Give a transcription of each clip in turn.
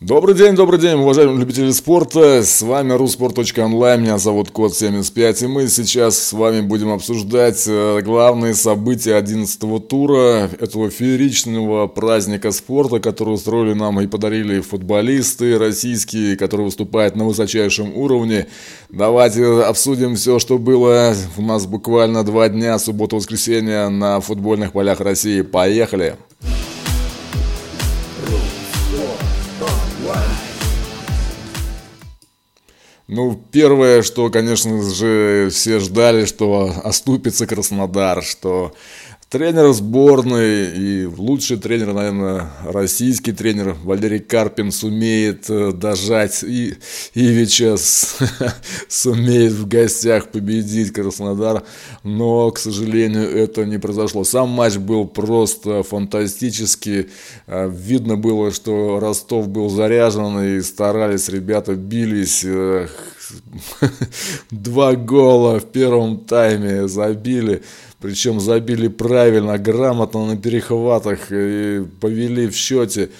Добрый день, добрый день, уважаемые любители спорта. С вами rusport.online, меня зовут Код 75, и мы сейчас с вами будем обсуждать э, главные события 11 тура этого фееричного праздника спорта, который устроили нам и подарили футболисты российские, которые выступают на высочайшем уровне. Давайте обсудим все, что было у нас буквально два дня, суббота-воскресенье на футбольных полях России. Поехали! Ну, первое, что, конечно же, все ждали, что оступится Краснодар, что тренер сборной и лучший тренер, наверное, российский тренер Валерий Карпин сумеет э, дожать и Ивича сумеет в гостях победить Краснодар, но, к сожалению, это не произошло. Сам матч был просто фантастический, э, видно было, что Ростов был заряжен и старались, ребята бились, э, два гола в первом тайме забили. Причем забили правильно, грамотно на перехватах и повели в счете.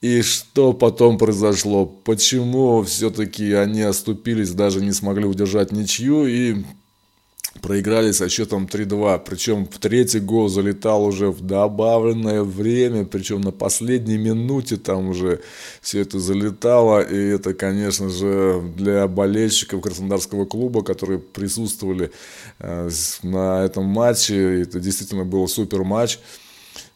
И что потом произошло? Почему все-таки они оступились, даже не смогли удержать ничью и проиграли со счетом 3-2. Причем в третий гол залетал уже в добавленное время, причем на последней минуте там уже все это залетало. И это, конечно же, для болельщиков Краснодарского клуба, которые присутствовали э, на этом матче, это действительно был супер матч.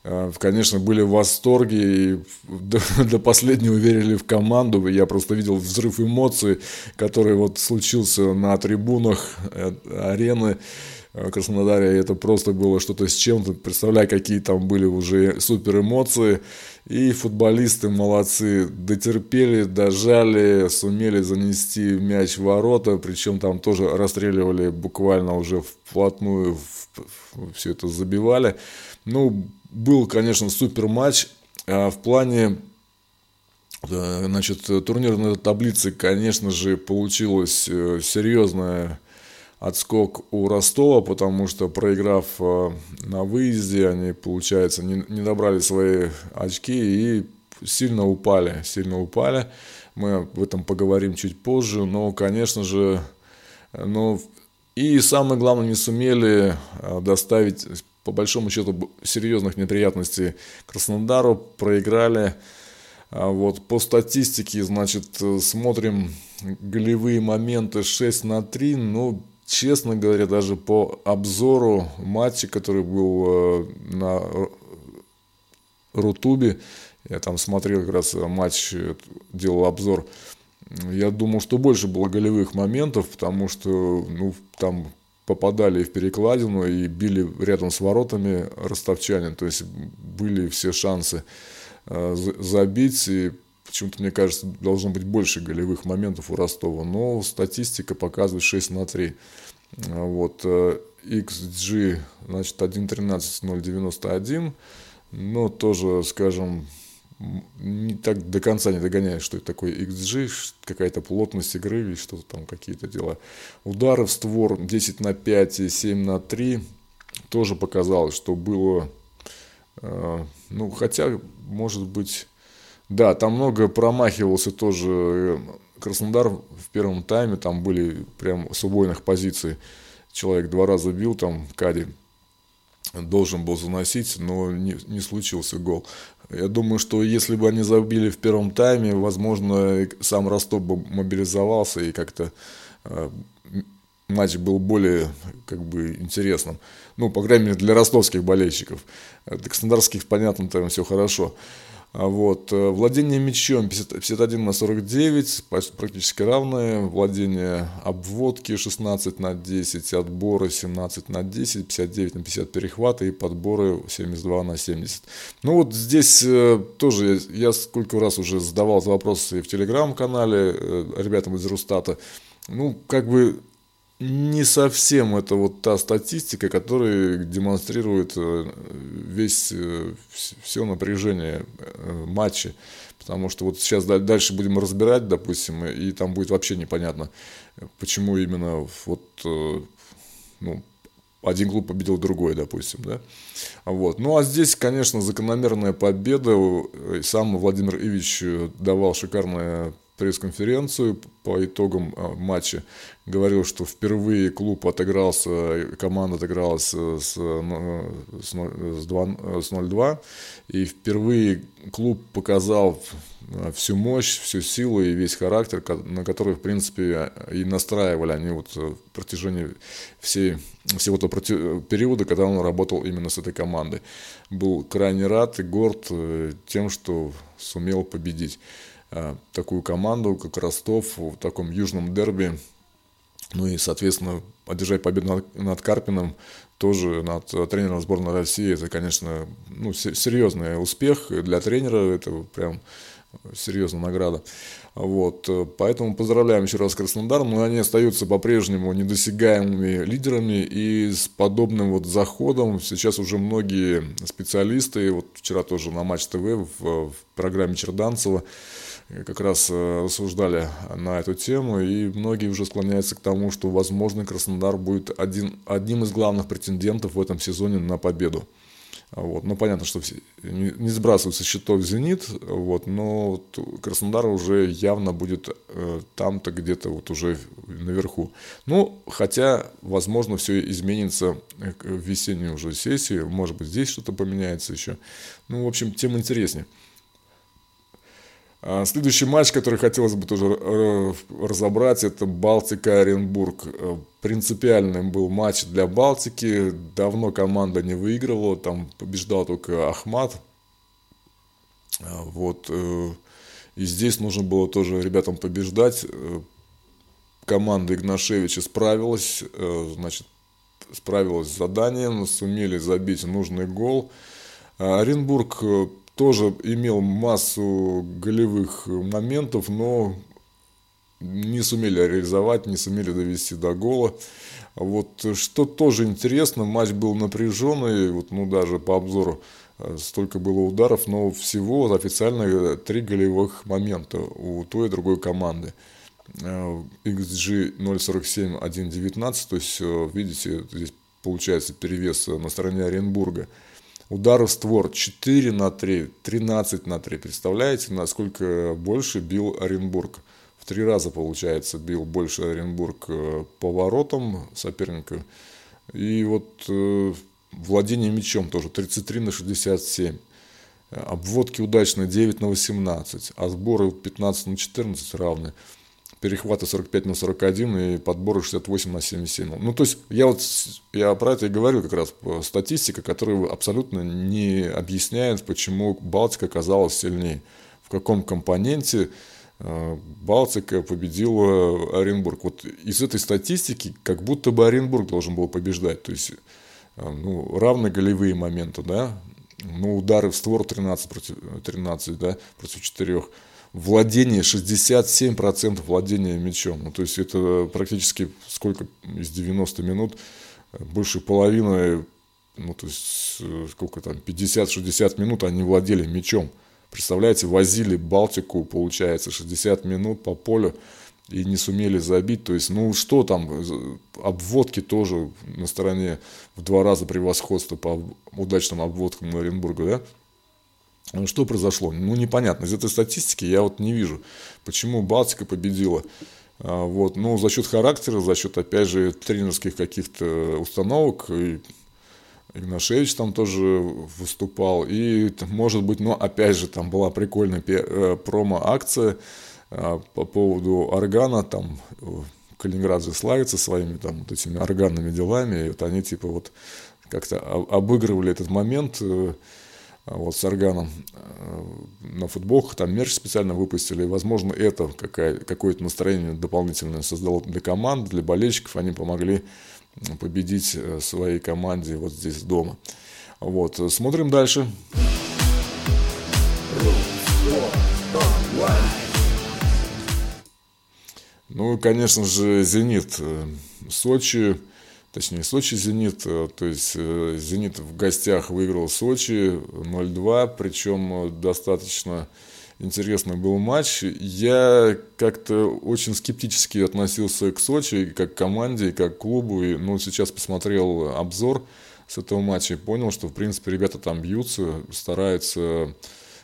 Э, конечно, были в восторге и до, последнего верили в команду. Я просто видел взрыв эмоций, который вот случился на трибунах э, арены в Краснодаре. Это просто было что-то с чем-то. Представляю, какие там были уже супер эмоции. И футболисты молодцы, дотерпели, дожали, сумели занести мяч в ворота, причем там тоже расстреливали буквально уже вплотную, все это забивали. Ну, был, конечно, супер матч. А в плане э, значит, турнирной таблицы, конечно же, получилось э, серьезное отскок у Ростова, потому что проиграв э, на выезде, они, получается, не, не добрали свои очки и сильно упали, сильно упали. Мы об этом поговорим чуть позже, но, конечно же, но и самое главное, не сумели доставить по большому счету серьезных неприятностей Краснодару, проиграли. А вот по статистике, значит, смотрим голевые моменты 6 на 3, ну, честно говоря, даже по обзору матча, который был э, на Рутубе, я там смотрел как раз матч, делал обзор, я думал, что больше было голевых моментов, потому что, ну, там попадали в перекладину и били рядом с воротами ростовчане. То есть были все шансы э, забить. И почему-то, мне кажется, должно быть больше голевых моментов у Ростова. Но статистика показывает 6 на 3. Вот. XG, э, значит, 1.13.091. Но тоже, скажем, не так до конца не догоняет, что это такое XG, какая-то плотность игры или что-то там, какие-то дела. Удары в створ 10 на 5 и 7 на 3 тоже показалось, что было, э, ну, хотя, может быть, да, там много промахивался тоже э, Краснодар в первом тайме, там были прям с убойных позиций. Человек два раза бил, там Кади должен был заносить, но не, не случился гол. Я думаю, что если бы они забили в первом тайме, возможно, сам Ростов бы мобилизовался и как-то э, матч был более как бы интересным. Ну, по крайней мере, для ростовских болельщиков. Для краснодарских, понятно, там все хорошо. А вот. Э, владение мячом 51 на 49, практически равное. Владение обводки 16 на 10, отборы 17 на 10, 59 на 50 перехваты и подборы 72 на 70. Ну вот здесь э, тоже я сколько раз уже задавал вопросы в телеграм-канале э, ребятам из Рустата. Ну, как бы не совсем это вот та статистика, которая демонстрирует э, весь, э, все напряжение э, матча. Потому что вот сейчас дальше будем разбирать, допустим, и там будет вообще непонятно, почему именно вот, ну, один клуб победил другой, допустим, да. Вот. Ну, а здесь, конечно, закономерная победа. Сам Владимир Ивич давал шикарное пресс-конференцию по итогам а, матча. Говорил, что впервые клуб отыгрался, команда отыгралась с, с 0-2, и впервые клуб показал всю мощь, всю силу и весь характер, на который, в принципе, и настраивали они вот в протяжении всей, всего того периода, когда он работал именно с этой командой. Был крайне рад и горд э, тем, что сумел победить. Э, такую команду, как Ростов, в таком южном дерби. Ну и, соответственно, одержать победу над, над Карпином, тоже над тренером сборной России, это, конечно, ну, серьезный успех для тренера, это прям серьезная награда. Вот, поэтому поздравляем еще раз Краснодар, но они остаются по-прежнему недосягаемыми лидерами и с подобным вот заходом. Сейчас уже многие специалисты, вот вчера тоже на Матч ТВ в, в программе Черданцева как раз э, рассуждали на эту тему, и многие уже склоняются к тому, что, возможно, Краснодар будет один, одним из главных претендентов в этом сезоне на победу. Вот. Ну, понятно, что не, не сбрасываются счетов «Зенит», вот, но Краснодар уже явно будет э, там-то где-то вот уже наверху. Ну, хотя, возможно, все изменится в весеннюю уже сессию, может быть, здесь что-то поменяется еще. Ну, в общем, тем интереснее. А, следующий матч, который хотелось бы тоже э, разобрать, это Балтика-Оренбург. Э, принципиальным был матч для Балтики. Давно команда не выигрывала, там побеждал только Ахмат. А, вот. Э, и здесь нужно было тоже ребятам побеждать. Команда Игнашевича справилась, значит, справилась с заданием, сумели забить нужный гол. А, Оренбург тоже имел массу голевых моментов, но не сумели реализовать, не сумели довести до гола. Вот что тоже интересно, матч был напряженный, вот, ну даже по обзору э, столько было ударов, но всего официально три голевых момента у той и другой команды. XG 0.47, 1.19, то есть, э, видите, здесь получается перевес на стороне Оренбурга. Ударов створ 4 на 3, 13 на 3. Представляете, насколько больше бил Оренбург? В три раза, получается, бил больше Оренбург э, поворотом соперника. И вот э, владение мячом тоже 33 на 67. Обводки удачные 9 на 18, а сборы 15 на 14 равны перехваты 45 на 41 и подборы 68 на 77. Ну, то есть, я вот я про это и говорю как раз, статистика, которая абсолютно не объясняет, почему Балтика оказалась сильнее. В каком компоненте э, Балтика победила Оренбург. Вот из этой статистики как будто бы Оренбург должен был побеждать. То есть, э, ну, равные голевые моменты, да, ну, удары в створ 13 против 13, да, против 4 владение, 67% владения мячом. Ну, то есть это практически сколько из 90 минут, больше половины, ну то есть э, сколько там, 50-60 минут они владели мячом. Представляете, возили Балтику, получается, 60 минут по полю и не сумели забить. То есть, ну что там, обводки тоже на стороне в два раза превосходства по удачным обводкам Оренбурга, да? Ну, что произошло? Ну, непонятно. Из этой статистики я вот не вижу, почему Балтика победила. А, вот. Ну, за счет характера, за счет, опять же, тренерских каких-то установок. И Игнашевич там тоже выступал. И, может быть, ну, опять же, там была прикольная э, промо-акция а, по поводу органа. Там э, Калининград же славится своими там вот этими органными делами. И вот они, типа, вот как-то обыгрывали этот момент э, вот с органом э, на футболках, там мерч специально выпустили. Возможно, это какое-то настроение дополнительное создало для команд, для болельщиков. Они помогли победить э, своей команде вот здесь дома. Вот, смотрим дальше. Ну, конечно же, «Зенит». Э, Сочи точнее Сочи Зенит, э, то есть э, Зенит в гостях выиграл Сочи 0-2, причем достаточно интересный был матч. Я как-то очень скептически относился к Сочи, как к команде, как к клубу. И, ну, сейчас посмотрел обзор с этого матча и понял, что, в принципе, ребята там бьются, стараются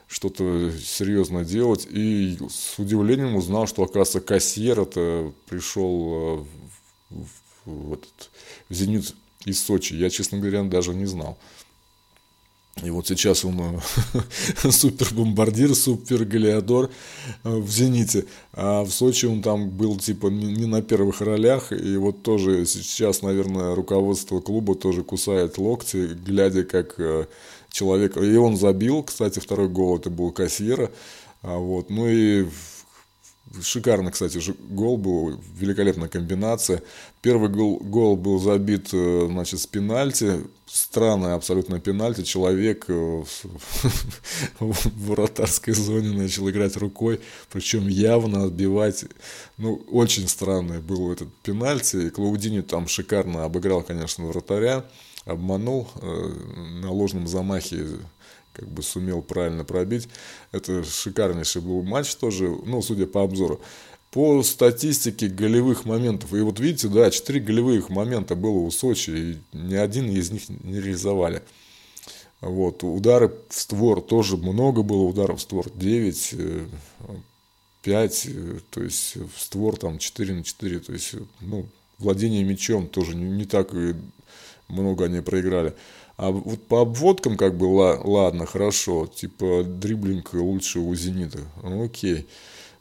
что-то серьезно делать. И с удивлением узнал, что, оказывается, Кассиер это пришел э, в, в, в, этот, «Зенит» из Сочи. Я, честно говоря, даже не знал. И вот сейчас он э, супер бомбардир, супер галиадор э, в «Зените». А в Сочи он там был типа не на первых ролях. И вот тоже сейчас, наверное, руководство клуба тоже кусает локти, глядя, как э, человек... И он забил, кстати, второй гол это был Кассиера. А вот. Ну и Шикарно, кстати, гол был, великолепная комбинация. Первый гол, гол был забит, э, значит, с пенальти. Странное абсолютно пенальти. Человек э, в вратарской зоне начал играть рукой, причем явно отбивать. Ну, очень странный был этот пенальти. И Клаудини там шикарно обыграл, конечно, вратаря, обманул э, на ложном замахе как бы сумел правильно пробить. Это шикарнейший был матч тоже, ну, судя по обзору. По статистике голевых моментов, и вот видите, да, 4 голевых момента было у Сочи, и ни один из них не реализовали. Вот, удары в створ тоже много было ударов в створ, 9, 5, э, э, то есть в створ там 4 на 4, то есть, ну, владение мячом тоже не, не так много они проиграли. А вот по обводкам как бы ладно, хорошо, типа дриблинг лучше у «Зенита», окей.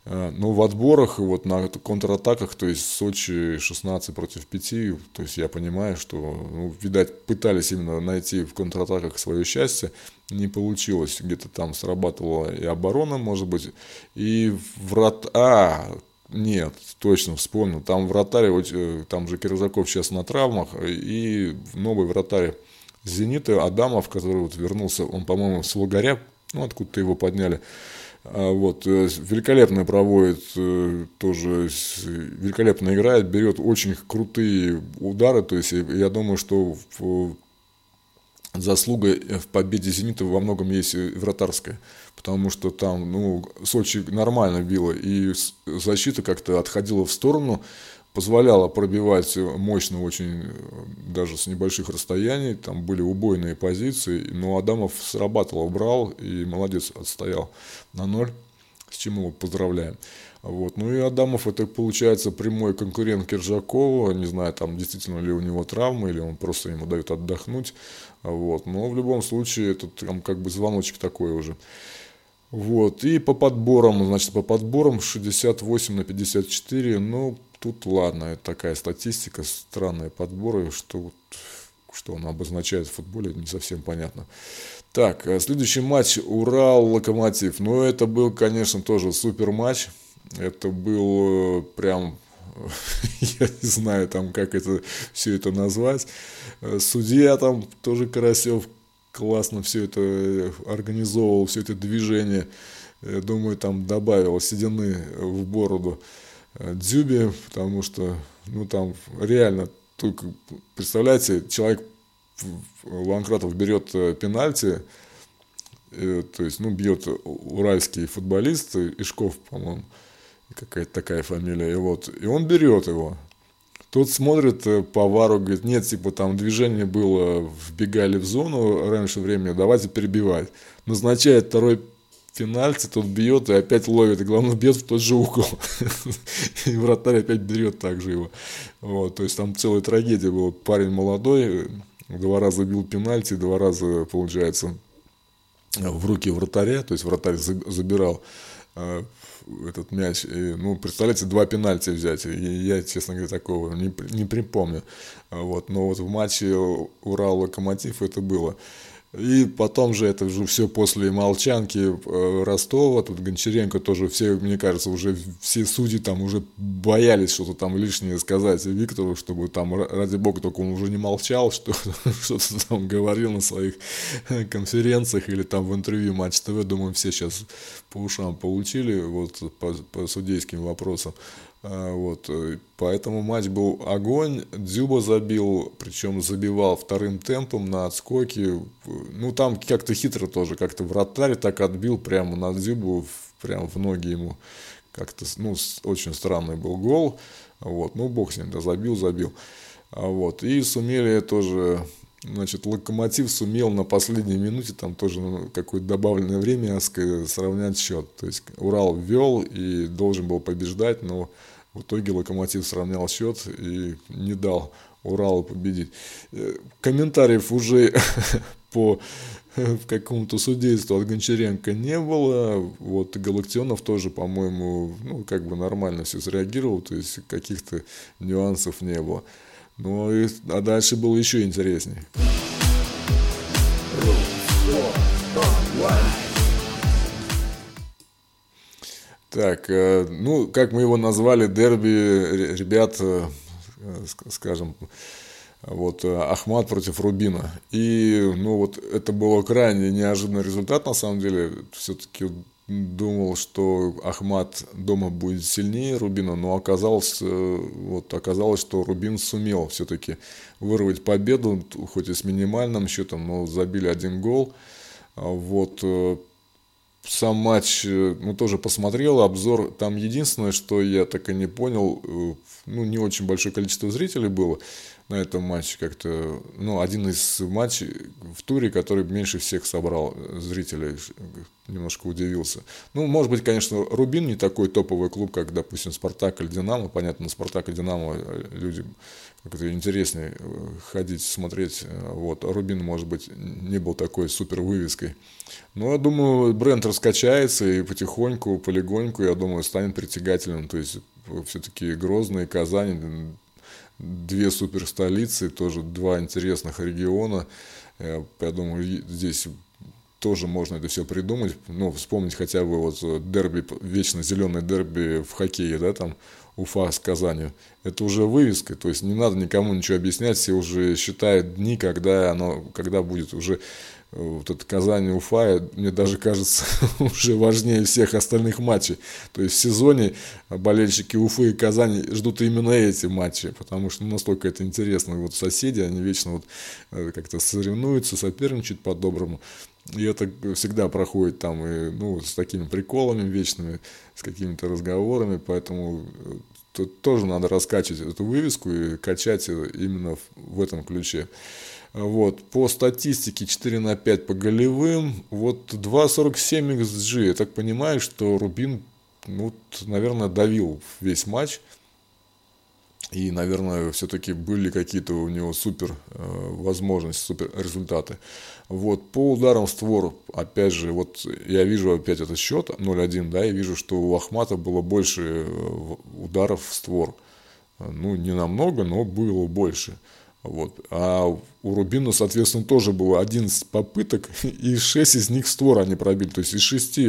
А, но в отборах, вот на контратаках, то есть Сочи 16 против 5, то есть я понимаю, что, ну, видать, пытались именно найти в контратаках свое счастье, не получилось, где-то там срабатывала и оборона, может быть, и врат... А, нет, точно вспомнил, там вратарь, э, там же Кирзаков сейчас на травмах, и новый вратарь «Зенита» Адамов, который вот вернулся, он, по-моему, с Волгаря, ну, откуда-то его подняли, а, вот, э, великолепно проводит, э, тоже великолепно играет, берет очень крутые удары, то есть я думаю, что в, заслуга в победе «Зенита» во многом есть вратарская, потому что там, ну, Сочи нормально било, и защита как-то отходила в сторону, позволяло пробивать мощно очень, даже с небольших расстояний, там были убойные позиции, но Адамов срабатывал, брал и молодец, отстоял на ноль, с чем его поздравляем. Вот. Ну и Адамов это получается прямой конкурент Киржакова, не знаю, там действительно ли у него травма, или он просто ему дает отдохнуть, вот. но в любом случае это там как бы звоночек такой уже. Вот, и по подборам, значит, по подборам 68 на 54, ну, Тут, ладно, это такая статистика, странные подборы, что, что он обозначает в футболе, не совсем понятно. Так, э, следующий матч Урал-Локомотив. Ну, это был, конечно, тоже супер матч. Это был э, прям, я не знаю, там, как это все это назвать. Э, судья там тоже Карасев классно все это организовывал, все это движение. Думаю, там добавил седины в бороду. Э, Дзюбе, потому что, ну, там реально, только, представляете, человек, Ланкратов берет э, пенальти, э, то есть, ну, бьет уральский футболист, Ишков, по-моему, какая-то такая фамилия, и вот, и он берет его. Тот смотрит по вару, говорит, нет, типа там движение было, вбегали в зону раньше времени, давайте перебивать. Назначает второй пенальти, тот бьет и опять ловит, и главное бьет в тот же угол. И вратарь опять берет так же его. Вот, то есть там целая трагедия была. Парень молодой, два раза бил пенальти, два раза, получается, в руки вратаря, то есть вратарь забирал э, этот мяч. И, ну, представляете, два пенальти взять. И я, честно говоря, такого не, не припомню. Вот, но вот в матче Урал-Локомотив это было. И потом же это уже все после молчанки э, Ростова, тут Гончаренко тоже все, мне кажется, уже все судьи там уже боялись что-то там лишнее сказать Виктору, чтобы там, ради бога, только он уже не молчал, что, что-то там говорил на своих конференциях или там в интервью Матч ТВ, думаю, все сейчас по ушам получили вот по, по судейским вопросам. А, вот, э, поэтому матч был огонь. Дзюба забил, причем забивал вторым темпом на отскоке. Ну, там как-то хитро тоже, как-то вратарь так отбил прямо на Дзюбу прям в ноги ему. Как-то, ну, очень странный был гол. Вот, ну, бог с ним, да, забил, забил. А вот, и сумели тоже Значит, Локомотив сумел на последней минуте, там тоже ну, какое-то добавленное время сравнять счет. То есть Урал ввел и должен был побеждать, но в итоге Локомотив сравнял счет и не дал Уралу победить. Э, комментариев уже по какому-то судейству от Гончаренко не было. Вот Галактионов тоже, по-моему, ну, как бы нормально все среагировал, то есть каких-то нюансов не было. Ну, и, а дальше было еще интереснее. Так, э, ну, как мы его назвали, дерби, ребят, э, скажем, вот Ахмат против Рубина. И, ну, вот это было крайне неожиданный результат, на самом деле. Все-таки думал, что Ахмат дома будет сильнее Рубина, но оказалось, э, вот, оказалось, что Рубин сумел все-таки вырвать победу, хоть и с минимальным счетом, но забили один гол. А вот, э, сам матч, э, ну, тоже посмотрел, обзор, там единственное, что я так и не понял, ну, не очень большое количество зрителей было, на этом матче как-то, ну, один из матчей в туре, который меньше всех собрал зрителей, немножко удивился. Ну, может быть, конечно, Рубин не такой топовый клуб, как, допустим, Спартак или Динамо. Понятно, на Спартак и Динамо люди как-то интереснее э, ходить, смотреть. Вот. А Рубин, может быть, не был такой супер вывеской. Но я думаю, бренд раскачается и потихоньку, полегоньку, я думаю, станет притягательным. То есть, все-таки Грозный, Казань, две супер столицы, тоже два интересных региона. Я думаю, здесь тоже можно это все придумать. Ну, вспомнить хотя бы вот дерби, вечно зеленый дерби в хоккее, да, там Уфа с Казанью. Это уже вывеска, то есть не надо никому ничего объяснять, все уже считают дни, когда оно, когда будет уже вот это Казань Уфа, мне даже кажется, уже важнее всех остальных матчей. То есть в сезоне болельщики Уфы и Казани ждут именно эти матчи, потому что настолько это интересно. Вот соседи, они вечно вот э, как-то соревнуются, соперничают по-доброму. И это всегда проходит там и, ну, с такими приколами вечными, с какими-то разговорами, поэтому э, тут тоже надо раскачивать эту вывеску и качать именно в этом ключе. Вот, по статистике 4 на 5 по голевым, вот 2.47 XG, я так понимаю, что Рубин, ну, наверное, давил весь матч, и, наверное, все-таки были какие-то у него супер э, возможности, супер результаты. Вот, по ударам в створ, опять же, вот я вижу опять этот счет 0-1, да, и вижу, что у Ахмата было больше э, ударов в створ. Ну, не намного, но было больше. Вот. А у Рубина, соответственно, тоже было 11 попыток, и 6 из них створ они пробили. То есть из 6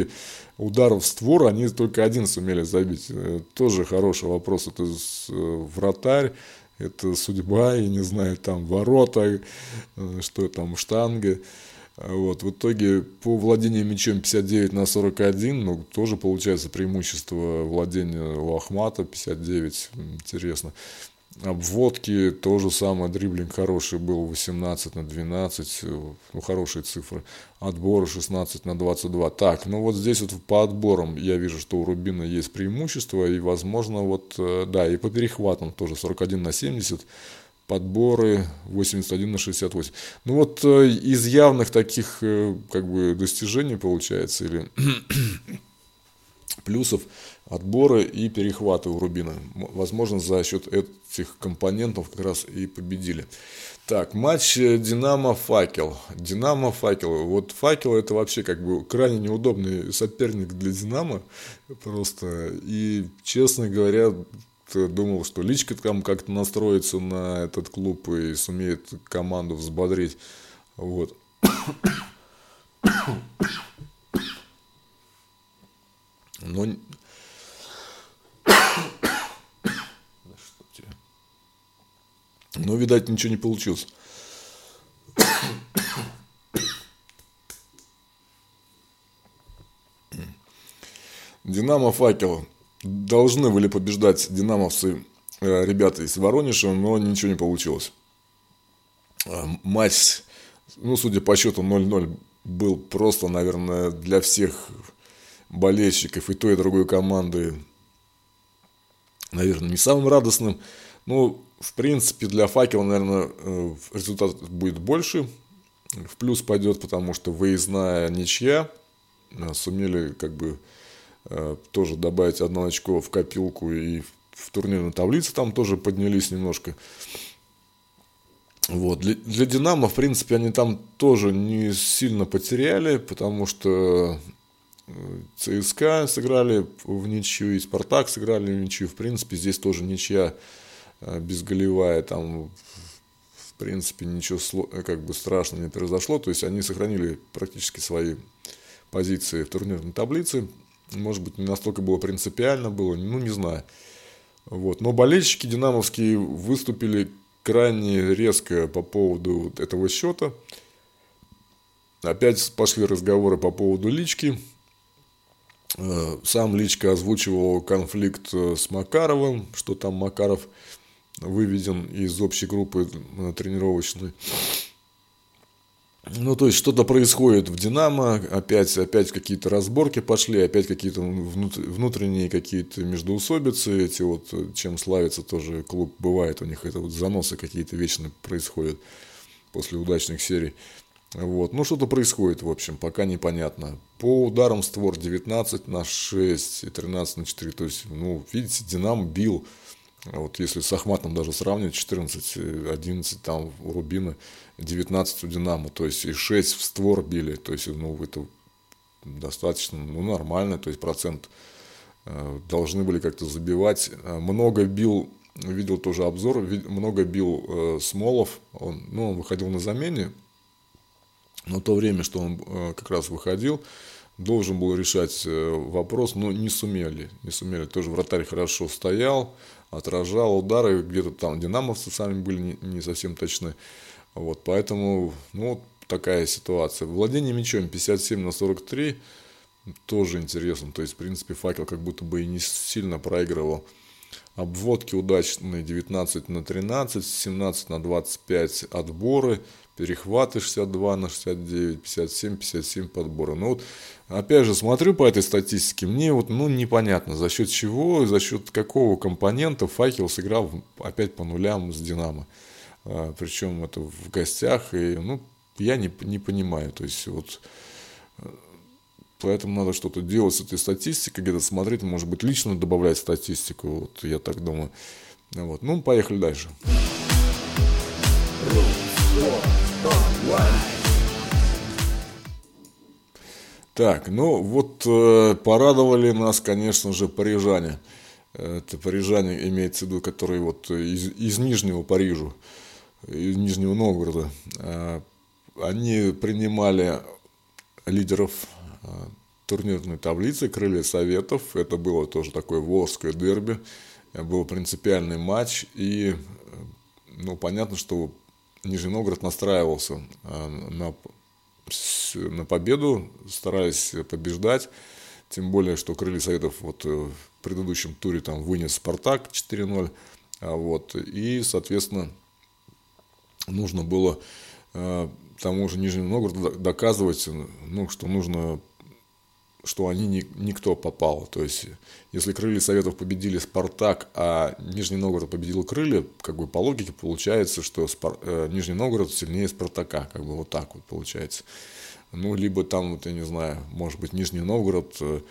ударов в створ они только один сумели забить. Э, тоже хороший вопрос. Это э, вратарь, это судьба, и не знаю, там ворота, э, что там, штанга. Вот, в итоге по владению мячом 59 на 41, ну, тоже получается преимущество владения у Ахмата 59, интересно. Обводки то же самое, дриблинг хороший был 18 на 12, ну хорошие цифры. Отборы 16 на 22. Так, ну вот здесь вот по отборам я вижу, что у Рубина есть преимущество и возможно вот, э, да, и по перехватам тоже 41 на 70 подборы 81 на 68. Ну вот э, из явных таких э, как бы достижений получается или плюсов отборы и перехваты у Рубина. Возможно, за счет этих компонентов как раз и победили. Так, матч Динамо-Факел. Динамо-Факел. Вот Факел это вообще как бы крайне неудобный соперник для Динамо. Просто. И, честно говоря, думал, что Личка там как-то настроится на этот клуб и сумеет команду взбодрить. Вот. Но Но, видать, ничего не получилось. Динамо Факел. Должны были побеждать динамовцы, э, ребята из Воронежа, но ничего не получилось. Э, матч, ну, судя по счету 0-0, был просто, наверное, для всех болельщиков и той, и другой команды, наверное, не самым радостным. Ну, в принципе, для факела, наверное, э, результат будет больше. В плюс пойдет, потому что выездная ничья. Э, сумели как бы э, тоже добавить одно очко в копилку и в турнирной таблице там тоже поднялись немножко. Вот. Для, для Динамо, в принципе, они там тоже не сильно потеряли, потому что ЦСКА сыграли в ничью, и Спартак сыграли в ничью. В принципе, здесь тоже ничья безголевая, там в принципе ничего как бы страшного не произошло. То есть они сохранили практически свои позиции в турнирной таблице. Может быть, не настолько было принципиально было, ну не знаю. Вот. Но болельщики динамовские выступили крайне резко по поводу этого счета. Опять пошли разговоры по поводу лички. Э, сам Личка озвучивал конфликт э, с Макаровым, что там Макаров выведен из общей группы тренировочной. Ну, то есть, что-то происходит в «Динамо», опять, опять какие-то разборки пошли, опять какие-то внутренние какие-то междоусобицы, эти вот, чем славится тоже клуб, бывает у них, это вот заносы какие-то вечно происходят после удачных серий. Вот. Ну, что-то происходит, в общем, пока непонятно. По ударам створ 19 на 6 и 13 на 4. То есть, ну, видите, Динам бил. Вот если с Ахматом даже сравнивать, 14, 11 там у Рубина, 19 у Динамо. То есть, и 6 в створ били. То есть, ну, это достаточно, ну, нормально. То есть, процент э, должны были как-то забивать. Много бил видел тоже обзор, много бил э, Смолов, он, ну, он выходил на замене, но то время, что он э, как раз выходил, должен был решать э, вопрос, но не сумели. Не сумели. Тоже вратарь хорошо стоял, отражал удары, где-то там динамовцы сами были не, совсем точны. Вот, поэтому, ну, такая ситуация. Владение мячом 57 на 43 тоже интересно. То есть, в принципе, факел как будто бы и не сильно проигрывал. Обводки удачные 19 на 13, 17 на 25 отборы – перехваты 62 на 69, 57, 57 подбора. Ну вот, опять же, смотрю по этой статистике, мне вот, ну, непонятно, за счет чего, за счет какого компонента Факел сыграл опять по нулям с Динамо. А, причем это в гостях, и, ну, я не, не понимаю, то есть вот Поэтому надо что-то делать с этой статистикой, где-то смотреть, может быть, лично добавлять статистику. Вот я так думаю. Вот. Ну, поехали дальше. Так, ну вот э, порадовали нас, конечно же, парижане. Это парижане имеется в виду, которые вот из, из Нижнего Парижа, из Нижнего Новгорода. Э, они принимали лидеров э, турнирной таблицы, крылья советов. Это было тоже такое волжское дерби. Был принципиальный матч. И, э, ну, понятно, что Нижний Новгород настраивался а, на, на победу, стараясь побеждать. Тем более, что Крылья Советов вот э, в предыдущем туре там вынес Спартак 4-0. А вот, и, соответственно, нужно было э, тому же Нижнему Новгороду доказывать, ну, что нужно что они не, никто попал. То есть, если крылья Советов победили Спартак, а Нижний Новгород победил крылья, как бы по логике получается, что Спар... э, Нижний Новгород сильнее Спартака. Как бы вот так вот получается. Ну, либо там, вот, я не знаю, может быть, Нижний Новгород э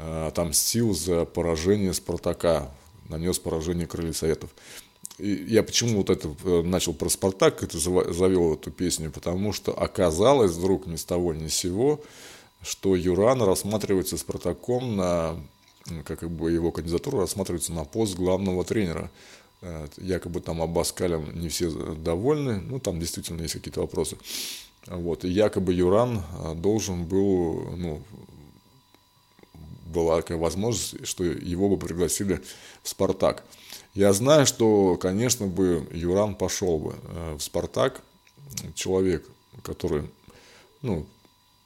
отомстил за поражение Спартака, нанес поражение крылья Советов. И я почему вот это э, начал про Спартак, это завел эту песню, потому что оказалось вдруг ни с того ни с сего, что Юран рассматривается Спартаком на, как бы его кандидатура рассматривается на пост главного тренера. Э, якобы там Аббас Калям не все довольны, ну там действительно есть какие-то вопросы. Вот, и якобы Юран э, должен был, ну, была такая возможность, что его бы пригласили в «Спартак». Я знаю, что, конечно бы, Юран пошел бы э, в «Спартак», человек, который, ну,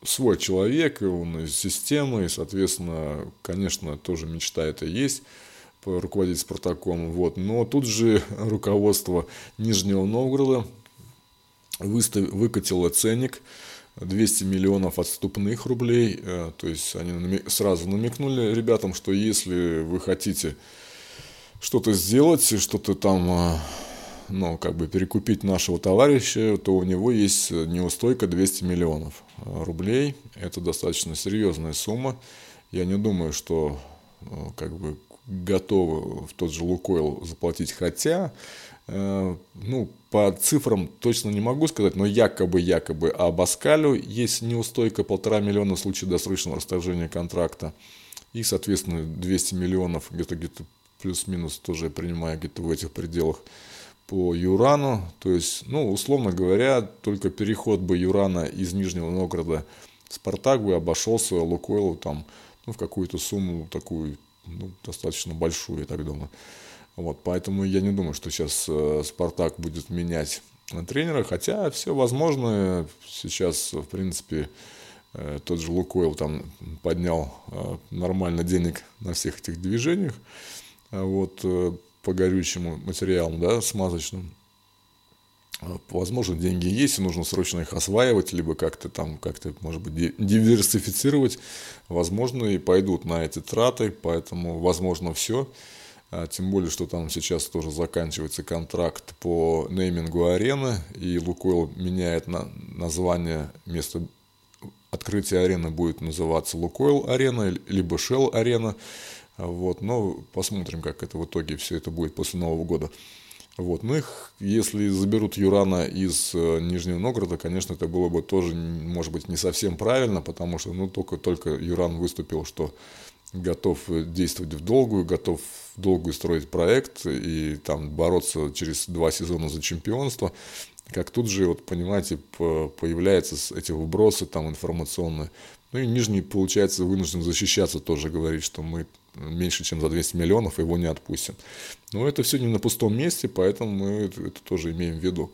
свой человек, он из системы, и, соответственно, конечно, тоже мечта это есть руководить Спартаком. Вот. Но тут же руководство Нижнего Новгорода выстав... выкатило ценник 200 миллионов отступных рублей. Э, то есть они сразу намекнули ребятам, что если вы хотите что-то сделать, что-то там, э, ну, как бы перекупить нашего товарища, то у него есть неустойка 200 миллионов рублей. Это достаточно серьезная сумма. Я не думаю, что как бы готовы в тот же Лукойл заплатить, хотя Э, ну, по цифрам точно не могу сказать, но якобы-якобы об Аскалю есть неустойка полтора миллиона в случае досрочного расторжения контракта. И, соответственно, 200 миллионов, где-то где-то плюс-минус тоже принимая где-то в этих пределах по Юрану. То есть, ну, условно говоря, только переход бы Юрана из Нижнего Новгорода в Спартак бы обошелся Лукойлу там, ну, в какую-то сумму такую, ну, достаточно большую, я так думаю. Вот, поэтому я не думаю, что сейчас э, Спартак будет менять тренера, хотя все возможно. Сейчас, в принципе, э, тот же Лукойл там поднял э, нормально денег на всех этих движениях, вот, по горючему материалам, да, смазочным. Возможно, деньги есть, и нужно срочно их осваивать, либо как-то там, как-то, может быть, диверсифицировать. Возможно, и пойдут на эти траты, поэтому, возможно, все. А, тем более, что там сейчас тоже заканчивается контракт по неймингу арены, и Лукойл меняет на, название, место открытия арены будет называться Лукойл арена, либо Shell арена. Вот, но посмотрим, как это в итоге все это будет после Нового года. Вот, ну их, если заберут Юрана из э, Нижнего Новгорода, конечно, это было бы тоже, может быть, не совсем правильно, потому что, ну, только, только Юран выступил, что готов действовать в долгую, готов в долгую строить проект и там бороться через два сезона за чемпионство, как тут же, вот понимаете, появляются эти вбросы там информационные. Ну и Нижний, получается, вынужден защищаться тоже, говорить, что мы меньше, чем за 200 миллионов его не отпустим. Но это все не на пустом месте, поэтому мы это, тоже имеем в виду.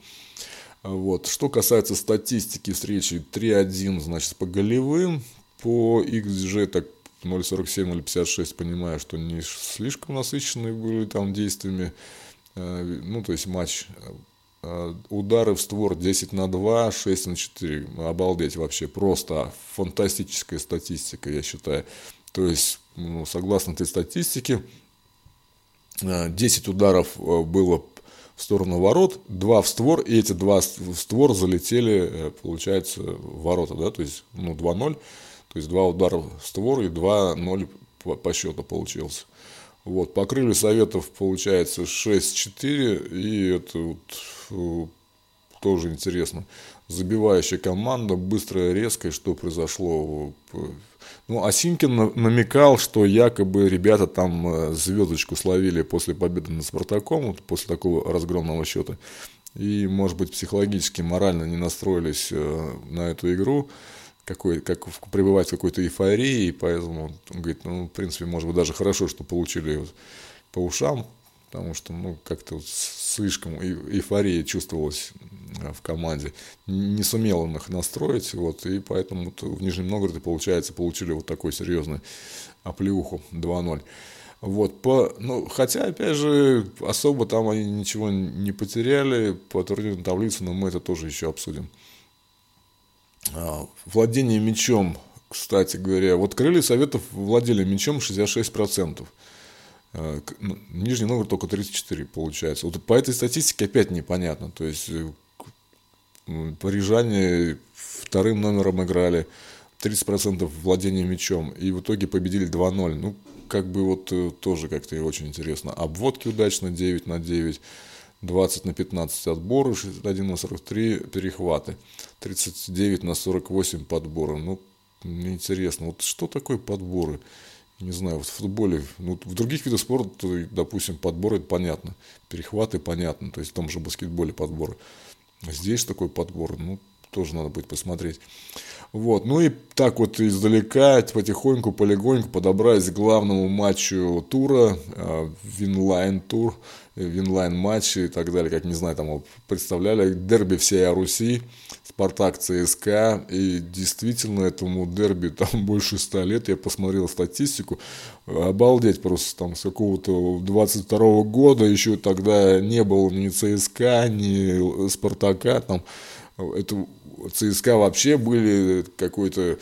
Вот. Что касается статистики встречи 3-1, значит, по голевым, по XG так 0.47, 0.56, понимаю, что не слишком насыщенные были там действиями. Э, ну, то есть матч э, удары в створ 10 на 2, 6 на 4. Обалдеть вообще. Просто фантастическая статистика, я считаю. То есть, ну, согласно этой статистике, 10 э, ударов было в сторону ворот, 2 в створ, и эти 2 в створ залетели, получается, в ворота, да, то есть, ну, 2-0. То есть два удара в створ и 2-0 по, по счету получился. Вот, по крылью Советов получается 6-4, и это вот, э, тоже интересно. Забивающая команда, быстрая, резкая, что произошло. Ну, Осинкин намекал, что якобы ребята там э, звездочку словили после победы над Спартаком, вот после такого разгромного счета. И, может быть, психологически, морально не настроились э, на эту игру какой, как пребывать в какой-то эйфории, и поэтому он говорит, ну, в принципе, может быть, даже хорошо, что получили по ушам, потому что, ну, как-то вот слишком эйфория чувствовалась в команде. Не сумел он их настроить, вот, и поэтому в Нижнем Новгороде, получается, получили вот такой серьезный оплеуху 2-0. Вот, по, ну, хотя, опять же, особо там они ничего не потеряли по турнирной таблице, но мы это тоже еще обсудим. А, владение мечом, кстати говоря, вот крылья Советов владели мечом 66%. А, ну, Нижний Новгород только 34 получается. Вот по этой статистике опять непонятно. То есть э, парижане вторым номером играли 30% владения мечом. И в итоге победили 2-0. Ну, как бы вот э, тоже как-то очень интересно. Обводки удачно 9 на 9. 20 на 15 отборы, 61 на 43 перехваты, 39 на 48 подборы. Ну, интересно, вот что такое подборы? Не знаю, в футболе, ну, в других видах спорта, допустим, подборы это понятно, перехваты понятно, то есть в том же баскетболе подборы. А здесь такой подбор, ну, тоже надо будет посмотреть. Вот, ну и так вот издалека, потихоньку, полегоньку подобрались к главному матчу тура, а, Winline тур, Winline матчи и так далее, как не знаю, там представляли дерби всей Руси, Спартак ЦСКА, и действительно этому дерби там больше ста лет, я посмотрел статистику, обалдеть просто там с какого-то 22 -го года, еще тогда не было ни ЦСКА, ни Спартака, там это ЦСКА вообще были какой-то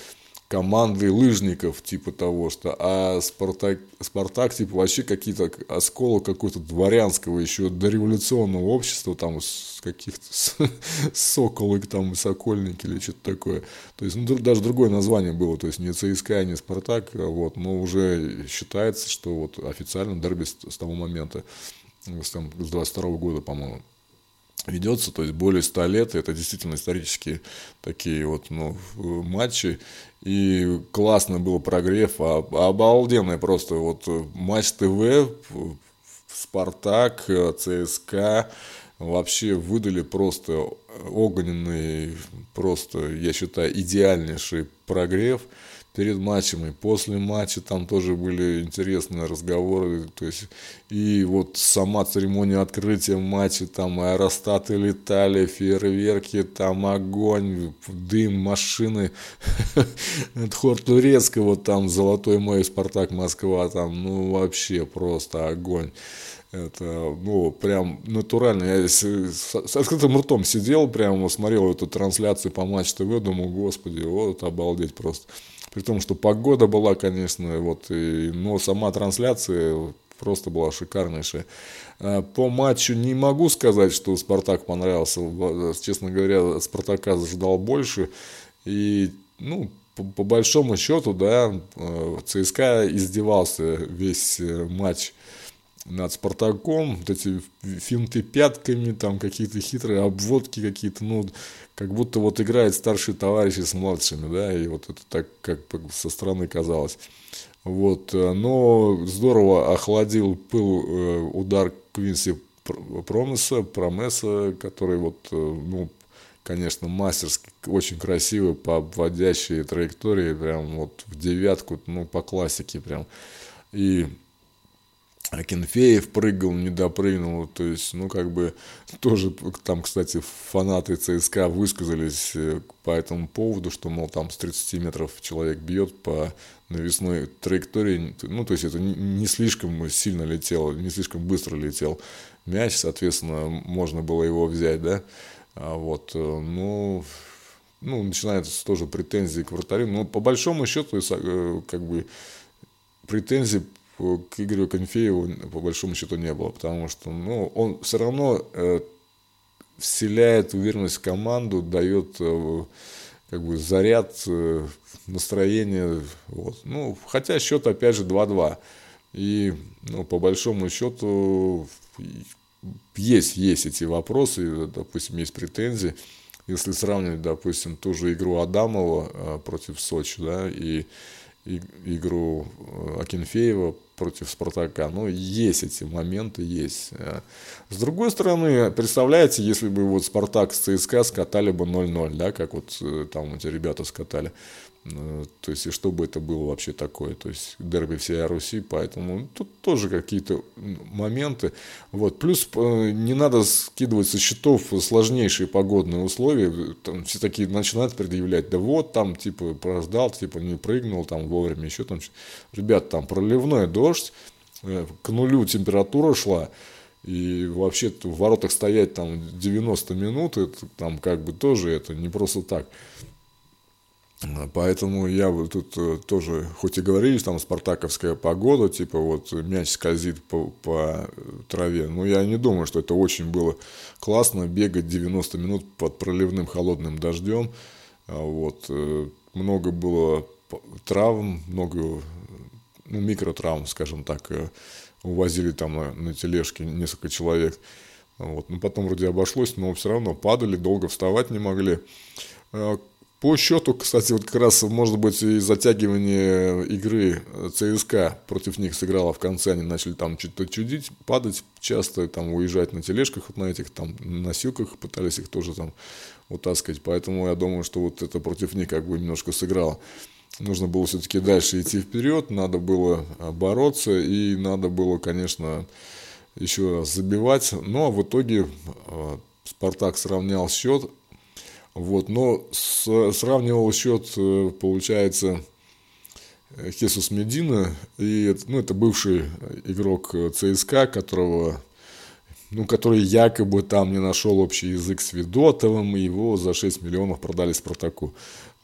команды лыжников, типа того, что, а Спартак, Спартак типа, вообще какие-то осколок какого-то дворянского, еще дореволюционного общества, там, с каких-то соколы, там, сокольники или что-то такое. То есть, ну, даже другое название было, то есть, не ЦСКА, не Спартак, а вот, но уже считается, что вот официально дерби с, с того момента, с, там, с 22 года, по-моему ведется, то есть более 100 лет, это действительно исторические такие вот ну, матчи, и классно был прогрев, а, обалденный просто вот матч ТВ, Спартак, ЦСКА, вообще выдали просто огненный, просто, я считаю, идеальнейший прогрев – перед матчем и после матча там тоже были интересные разговоры, то есть и вот сама церемония открытия матча, там аэростаты летали, фейерверки, там огонь, дым, машины, хор турецкого, там золотой мой Спартак Москва, там, ну вообще просто огонь. Это, ну, прям натурально. Я с, с открытым ртом сидел, прям смотрел эту трансляцию по Матч ТВ, думал, господи, вот обалдеть просто. При том, что погода была, конечно, вот, и, но сама трансляция просто была шикарнейшая. А, по матчу не могу сказать, что Спартак понравился. Честно говоря, Спартака ждал больше. И, ну, по, по большому счету, да, э, ЦСКА издевался весь э, матч над Спартаком, вот эти финты пятками, там какие-то хитрые обводки какие-то, ну, как будто вот играет старшие товарищи с младшими, да, и вот это так как со стороны казалось. Вот, э, но здорово охладил пыл э, удар Квинси Промеса, Промеса, который вот, э, ну, конечно, мастерски, очень красивый, по обводящей траектории, прям вот в девятку, ну, по классике прям. И Акинфеев прыгал, не допрыгнул, то есть, ну, как бы, тоже, там, кстати, фанаты ЦСКА высказались э, по этому поводу, что, мол, там с 30 метров человек бьет по навесной траектории, ну, то есть, это не слишком сильно летел, не слишком быстро летел мяч, соответственно, можно было его взять, да, а вот, э, ну, ну, начинаются тоже претензии к вратарю, но по большому счету, э, как бы, претензий к Игорю Конфееву по большому счету не было, потому что ну, он все равно э, вселяет уверенность в команду, дает э, как бы заряд, э, настроение. Вот. Ну, хотя счет опять же 2-2. И ну, по большому счету есть, есть эти вопросы, допустим, есть претензии. Если сравнивать, допустим, ту же игру Адамова э, против Сочи, да, и, игру э, Акинфеева против Спартака. Ну, есть эти моменты, есть. Э. С другой стороны, представляете, если бы вот Спартак с ЦСКА скатали бы 0-0, да, как вот э, там эти ребята скатали. Э, то есть, и что бы это было вообще такое, то есть, дерби всей Руси, поэтому тут тоже какие-то моменты, вот, плюс не надо скидывать со счетов сложнейшие погодные условия, там все такие начинают предъявлять, да вот, там, типа, прождал, типа, не прыгнул, там, вовремя, еще там, ребят, там, проливной дождь, э, к нулю температура шла, и вообще в воротах стоять там 90 минут, это там как бы тоже это не просто так. Поэтому я вот тут э, тоже, хоть и говорили, там спартаковская погода, типа вот мяч скользит по, по траве, но я не думаю, что это очень было классно бегать 90 минут под проливным холодным дождем. А вот. Э, много было травм, много ну, микротравм, скажем так, э, увозили там на, на тележке несколько человек. Вот. Но потом вроде обошлось, но все равно падали, долго вставать не могли. По счету, кстати, вот как раз, может быть, и затягивание игры ЦСКА против них сыграло в конце, они начали там что-то чудить, падать часто, там уезжать на тележках, вот на этих там носилках, пытались их тоже там утаскивать, поэтому я думаю, что вот это против них как бы немножко сыграло. Нужно было все-таки дальше идти вперед, надо было бороться и надо было, конечно, еще забивать, но в итоге э, Спартак сравнял счет, вот, но с, сравнивал счет, э, получается, Хесус Медина, и ну, это бывший игрок ЦСКА, которого ну, который якобы там не нашел общий язык с Видотовым, и его за 6 миллионов продали Спартаку.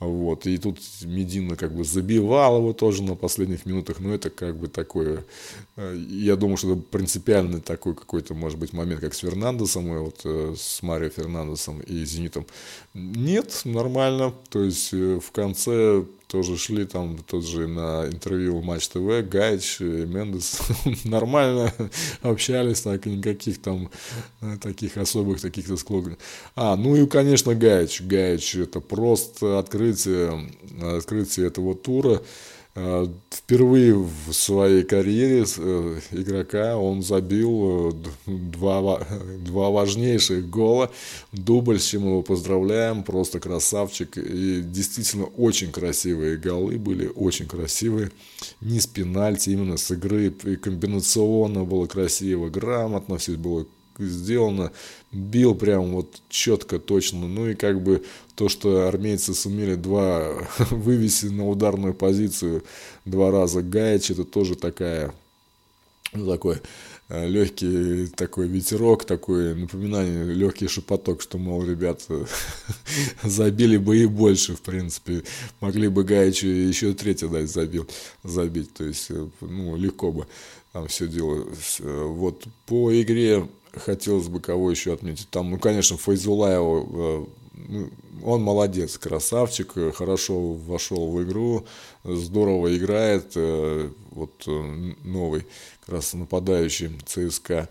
Вот. И тут Медина как бы забивал его тоже на последних минутах, но это как бы такое, э, я думаю, что это принципиальный такой какой-то, может быть, момент, как с Фернандесом, и вот э, с Марио Фернандесом и Зенитом. Нет, нормально, то есть э, в конце тоже шли там тот же на интервью Матч ТВ, Гайч, Мендес, нормально общались, так, никаких там таких особых таких-то склонностей. А, ну и, конечно, Гайч, Гайч, это просто открытие, открытие этого тура, Э, впервые в своей карьере э, игрока он забил э, два, два важнейших гола. Дубль, с чем его поздравляем, просто красавчик. И действительно очень красивые голы были, очень красивые. Не с пенальти, именно с игры. И комбинационно было красиво, грамотно, все было сделано, бил прям вот четко, точно. Ну и как бы то, что армейцы сумели два вывести на ударную позицию два раза Гаич, это тоже такая, ну, такой э, легкий такой ветерок, такое напоминание, легкий шепоток, что, мол, ребята забили бы и больше, в принципе, могли бы Гаичу еще третий дать забил, забить, то есть, э, ну, легко бы там все дело. Вот по игре хотелось бы кого еще отметить. Там, ну, конечно, Файзулаева, э, ну, он молодец, красавчик, э, хорошо вошел в игру, здорово играет, э, вот новый как раз нападающий ЦСКА.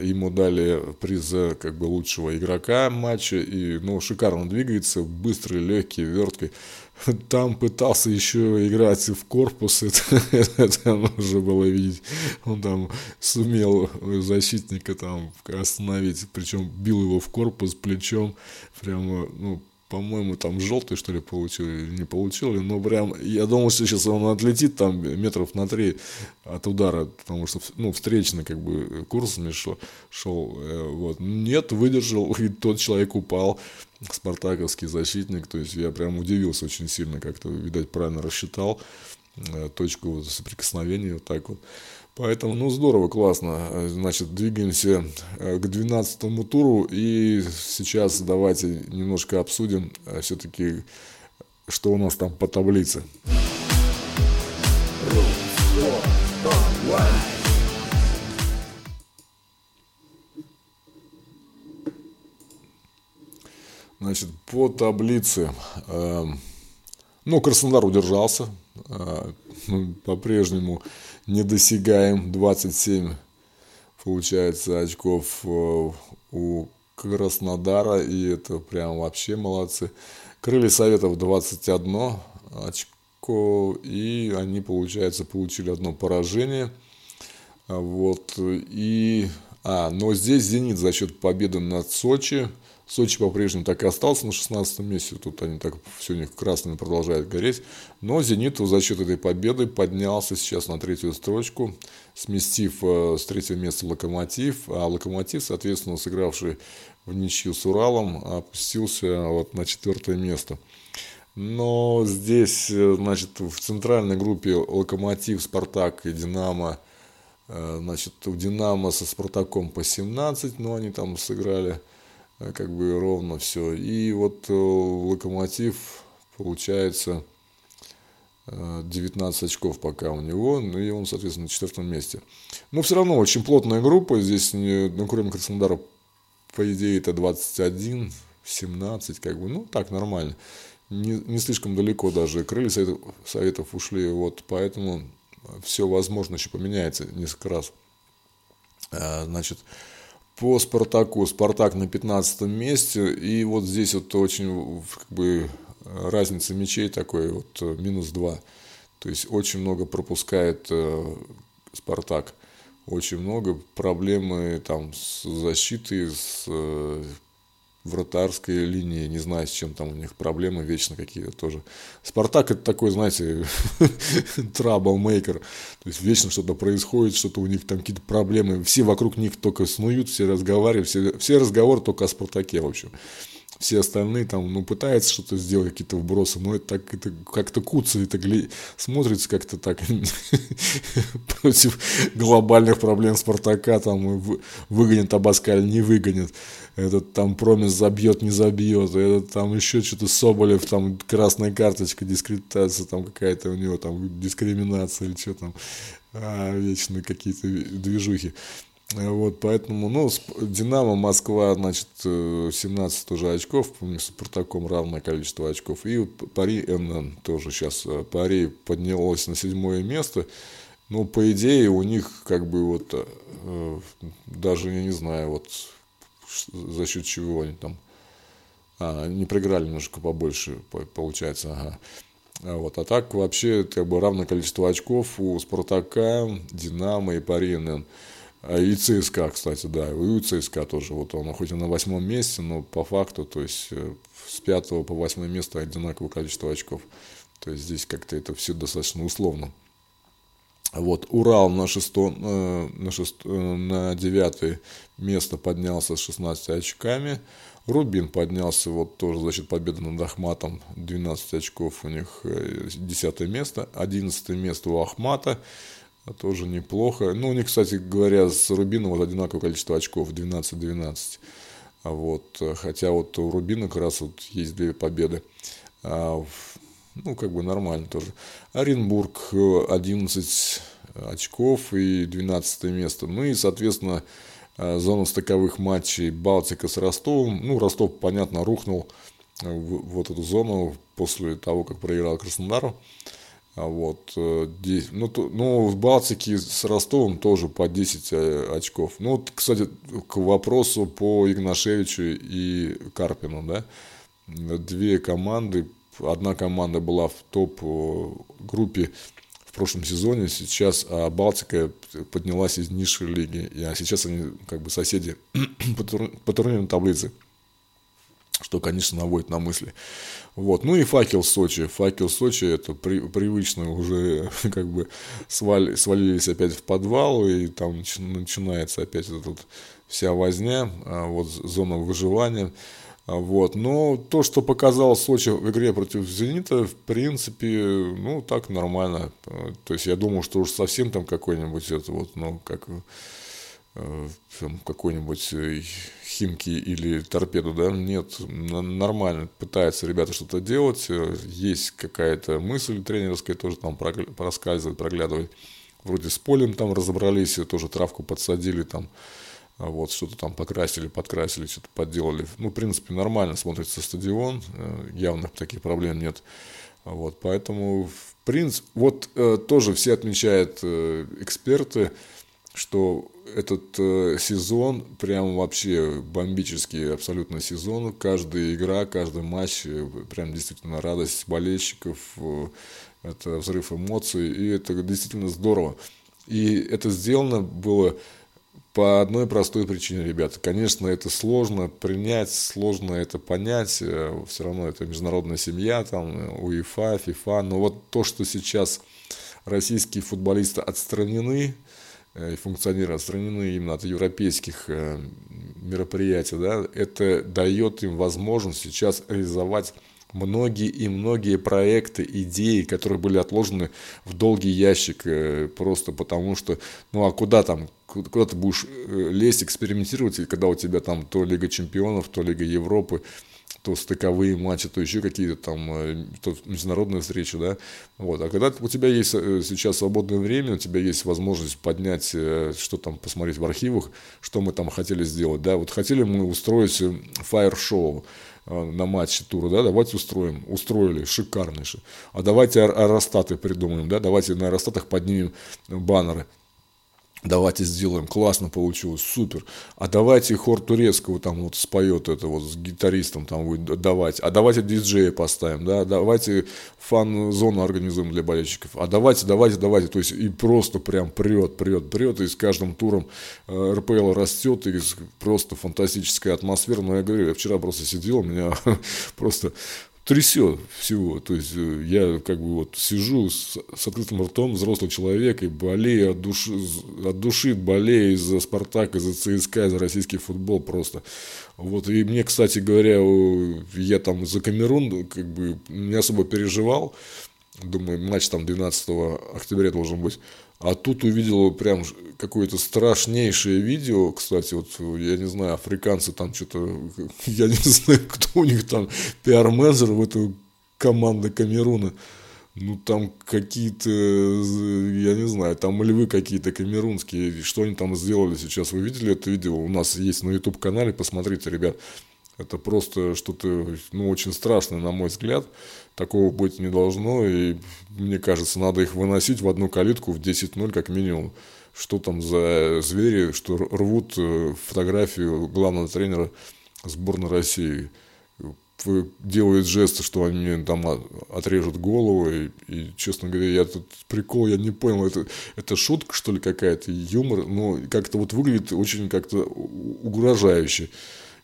Ему дали приз как бы лучшего игрока матча, и ну, шикарно двигается, быстрый, легкий, верткий там пытался еще играть в корпус, это, это нужно было видеть. Он там сумел защитника там остановить, причем бил его в корпус плечом, прямо, ну, по-моему, там желтый, что ли, получил или не получил. Но прям, я думал, что сейчас он отлетит там метров на три от удара, потому что, ну, встречный, как бы, курс шел, шел э, вот. Нет, выдержал, и тот человек упал, спартаковский защитник, то есть я прям удивился очень сильно, как-то, видать, правильно рассчитал э, точку соприкосновения, вот так вот. Поэтому, ну, здорово, классно. Значит, двигаемся э, к 12 туру. И сейчас давайте немножко обсудим э, все-таки, что у нас там по таблице. Значит, по таблице. Э, ну, Краснодар удержался. Э, по-прежнему недосягаем 27 получается очков э, у Краснодара, и это прям вообще молодцы. Крылья Советов 21 очко, и они, получается, получили одно поражение. Вот, и... А, но здесь «Зенит» за счет победы над Сочи – Сочи по-прежнему так и остался на 16 месте. Тут они так все у них красными продолжают гореть. Но «Зенит» за счет этой победы поднялся сейчас на третью строчку, сместив э, с третьего места «Локомотив». А «Локомотив», соответственно, сыгравший в ничью с Уралом, опустился вот на четвертое место. Но здесь, э, значит, в центральной группе «Локомотив», «Спартак» и «Динамо» э, Значит, у «Динамо» со «Спартаком» по 17, но они там сыграли как бы ровно все. И вот э, Локомотив получается 19 э, очков пока у него, ну и он, соответственно, на четвертом месте. Но все равно очень плотная группа, здесь, ну, кроме Краснодара, по идее, это 21, 17, как бы, ну, так, нормально. Не, не слишком далеко даже крылья советов, советов ушли, вот, поэтому все возможно еще поменяется несколько раз. Значит, по Спартаку. Спартак на 15 месте. И вот здесь вот очень как бы разница мячей такой вот минус 2. То есть очень много пропускает э, Спартак. Очень много проблемы там с защитой, с э, вратарской линии, не знаю, с чем там у них проблемы вечно какие-то тоже. Спартак это такой, знаете, траблмейкер, то есть вечно что-то происходит, что-то у них там какие-то проблемы, все вокруг них только снуют, все разговаривают, все, все разговоры только о Спартаке, в общем. Все остальные там, ну, пытаются что-то сделать, какие-то вбросы, но это так, это как-то куца, это гли... смотрится как-то так против глобальных проблем Спартака, там, выгонят Абаскаль, не выгонят, этот там Промис забьет, не забьет, этот там еще что-то Соболев, там красная карточка, дискредитация там какая-то у него, там дискриминация или что там, а, вечно какие-то движухи. Вот, поэтому, ну, Динамо Москва, значит, 17 тоже очков, помню, с Спартаком равное количество очков. И Пари НН тоже сейчас, э, Пари поднялось на седьмое место. Ну, по идее, у них, как бы, вот, э, даже, я не знаю, вот, за счет чего они там, а, не проиграли немножко побольше, получается, ага. А вот, а так вообще как бы равное количество очков у Спартака, Динамо и Пари НН. А и ЦСКА, кстати, да, и у ЦСКА тоже, вот он хоть и на восьмом месте, но по факту, то есть э, с пятого по восьмое место одинаковое количество очков. То есть здесь как-то это все достаточно условно. Вот, Урал на, шесто, э, на, шесто, э, на девятое место поднялся с 16 очками. Рубин поднялся вот тоже за счет победы над Ахматом. 12 очков у них 10 место. 11 место у Ахмата. А тоже неплохо. Ну, у них, кстати говоря, с Рубином вот одинаковое количество очков, 12-12. А вот, хотя вот у Рубина как раз вот есть две победы. А, ну, как бы нормально тоже. Оренбург 11 очков и 12 место. Ну и, соответственно, зона стыковых матчей Балтика с Ростовом. Ну, Ростов, понятно, рухнул в вот эту зону после того, как проиграл Краснодару. А вот, здесь, э, ну, то, ну, в Балтике с Ростовом тоже по 10 э, очков. Ну, вот, кстати, к вопросу по Игнашевичу и Карпину, да, две команды, одна команда была в топ-группе в прошлом сезоне, сейчас а Балтика поднялась из низшей лиги, а сейчас они как бы соседи по, тур, по турнирной таблице что, конечно, наводит на мысли. Вот. Ну и факел Сочи. Факел Сочи это при, привычно уже как бы свали, свалились опять в подвал, и там начинается опять эта вот вся возня, а, вот зона выживания. А, вот. Но то, что показал Сочи в игре против Зенита, в принципе, ну, так нормально. То есть я думал, что уж совсем там какой-нибудь это вот, ну, как Э, какой-нибудь э, химки или торпеду, да, нет, нормально пытаются ребята что-то делать, э, есть какая-то мысль тренерская, тоже там проскальзывает, проглядывает, вроде с полем там разобрались, тоже травку подсадили там, а вот, что-то там покрасили, подкрасили, что-то подделали, ну, в принципе, нормально смотрится стадион, явных таких проблем нет, вот, поэтому, в принципе, вот тоже все отмечают эксперты, что этот э, сезон прям вообще бомбический абсолютно сезон. Каждая игра, каждый матч э, прям действительно радость болельщиков, э, это взрыв эмоций, и это действительно здорово. И это сделано было по одной простой причине, ребята. Конечно, это сложно принять, сложно это понять. Все равно это международная семья, там, УЕФА, ФИФА. Но вот то, что сейчас российские футболисты отстранены, и функционеры отстранены именно от европейских э, мероприятий, да, это дает им возможность сейчас реализовать многие и многие проекты, идеи, которые были отложены в долгий ящик э, просто потому что, ну а куда там, куда ты будешь лезть, экспериментировать, когда у тебя там то Лига Чемпионов, то Лига Европы, то стыковые матчи, то еще какие-то там э, то международные встречи, да, вот, а когда у тебя есть э, сейчас свободное время, у тебя есть возможность поднять, э, что там, посмотреть в архивах, что мы там хотели сделать, да, вот хотели мы устроить фаер-шоу, на матче тура, да, давайте устроим, устроили, шикарнейше. А давайте аэростаты придумаем, да, давайте на аэростатах поднимем баннеры, Давайте сделаем, классно получилось, супер. А давайте хор турецкого там вот споет это вот с гитаристом там будет давать. А давайте диджея поставим, да, давайте фан-зону организуем для болельщиков. А давайте, давайте, давайте. То есть и просто прям прет, прет, прет. И с каждым туром э, РПЛ растет, и просто фантастическая атмосфера. Но я говорю, я вчера просто сидел, у меня просто трясет всего. То есть э, я как бы вот сижу с, с открытым ртом, взрослый человек, и болею от души, от души болею из-за Спартака, из-за ЦСКА, из-за российский футбол просто. Вот, и мне, кстати говоря, я там за Камерун как бы не особо переживал, думаю, матч там 12 октября должен быть. А тут увидел прям какое-то страшнейшее видео, кстати, вот я не знаю, африканцы там что-то, я не знаю, кто у них там пиар-менеджер в эту команду Камеруна. Ну, там какие-то, я не знаю, там львы какие-то камерунские, что они там сделали сейчас, вы видели это видео? У нас есть на YouTube-канале, посмотрите, ребят. Это просто что-то, ну, очень страшное, на мой взгляд. Такого быть не должно, и мне кажется, надо их выносить в одну калитку в 10-0 как минимум. Что там за звери, что рвут э, фотографию главного тренера сборной России делают жесты, что они там отрежут голову, и, и честно говоря, я тут прикол, я не понял, это, это шутка, что ли, какая-то, юмор, но как-то вот выглядит очень как-то угрожающе.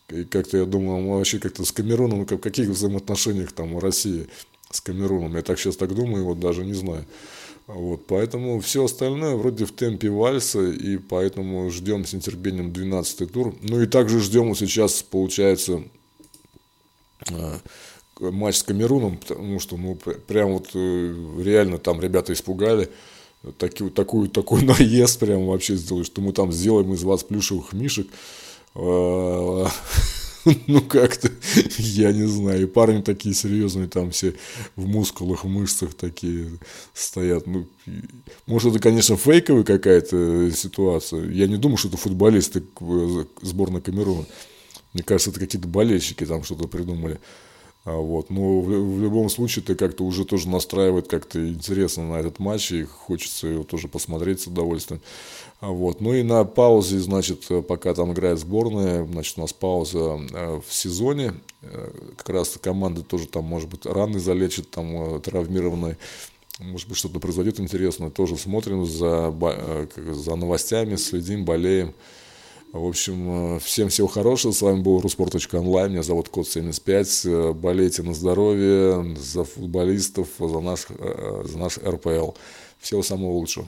И как-то я думал, мы вообще как-то с Камеруном, в каких взаимоотношениях там у России с Камеруном. Я так сейчас так думаю, вот даже не знаю. Вот, поэтому все остальное вроде в темпе вальса, и поэтому ждем с нетерпением 12 тур. Ну и также ждем сейчас, получается, э, матч с Камеруном, потому что ну, прям вот э, реально там ребята испугали. Таки, такую, такой наезд прям вообще сделали, что мы там сделаем из вас плюшевых мишек. Ну как-то, я не знаю, и парни такие серьезные, там все в мускулах, в мышцах такие стоят. Ну, может, это, конечно, фейковая какая-то ситуация. Я не думаю, что это футболисты сборной Камеруна. Мне кажется, это какие-то болельщики там что-то придумали. А вот. Но в, в любом случае ты как-то уже тоже настраивает как-то интересно на этот матч, и хочется его тоже посмотреть с удовольствием. А вот. Ну и на паузе, значит, пока там играет сборная, значит, у нас пауза э, в сезоне. Э, как раз команды тоже там, может быть, раны залечат, там э, травмированные может быть, что-то произойдет интересное, тоже смотрим за, за новостями, следим, болеем. В общем, всем всего хорошего. С вами был Руспорт.онлайн. Меня зовут Код 75. Болейте на здоровье, за футболистов, за наш, за наш РПЛ. Всего самого лучшего.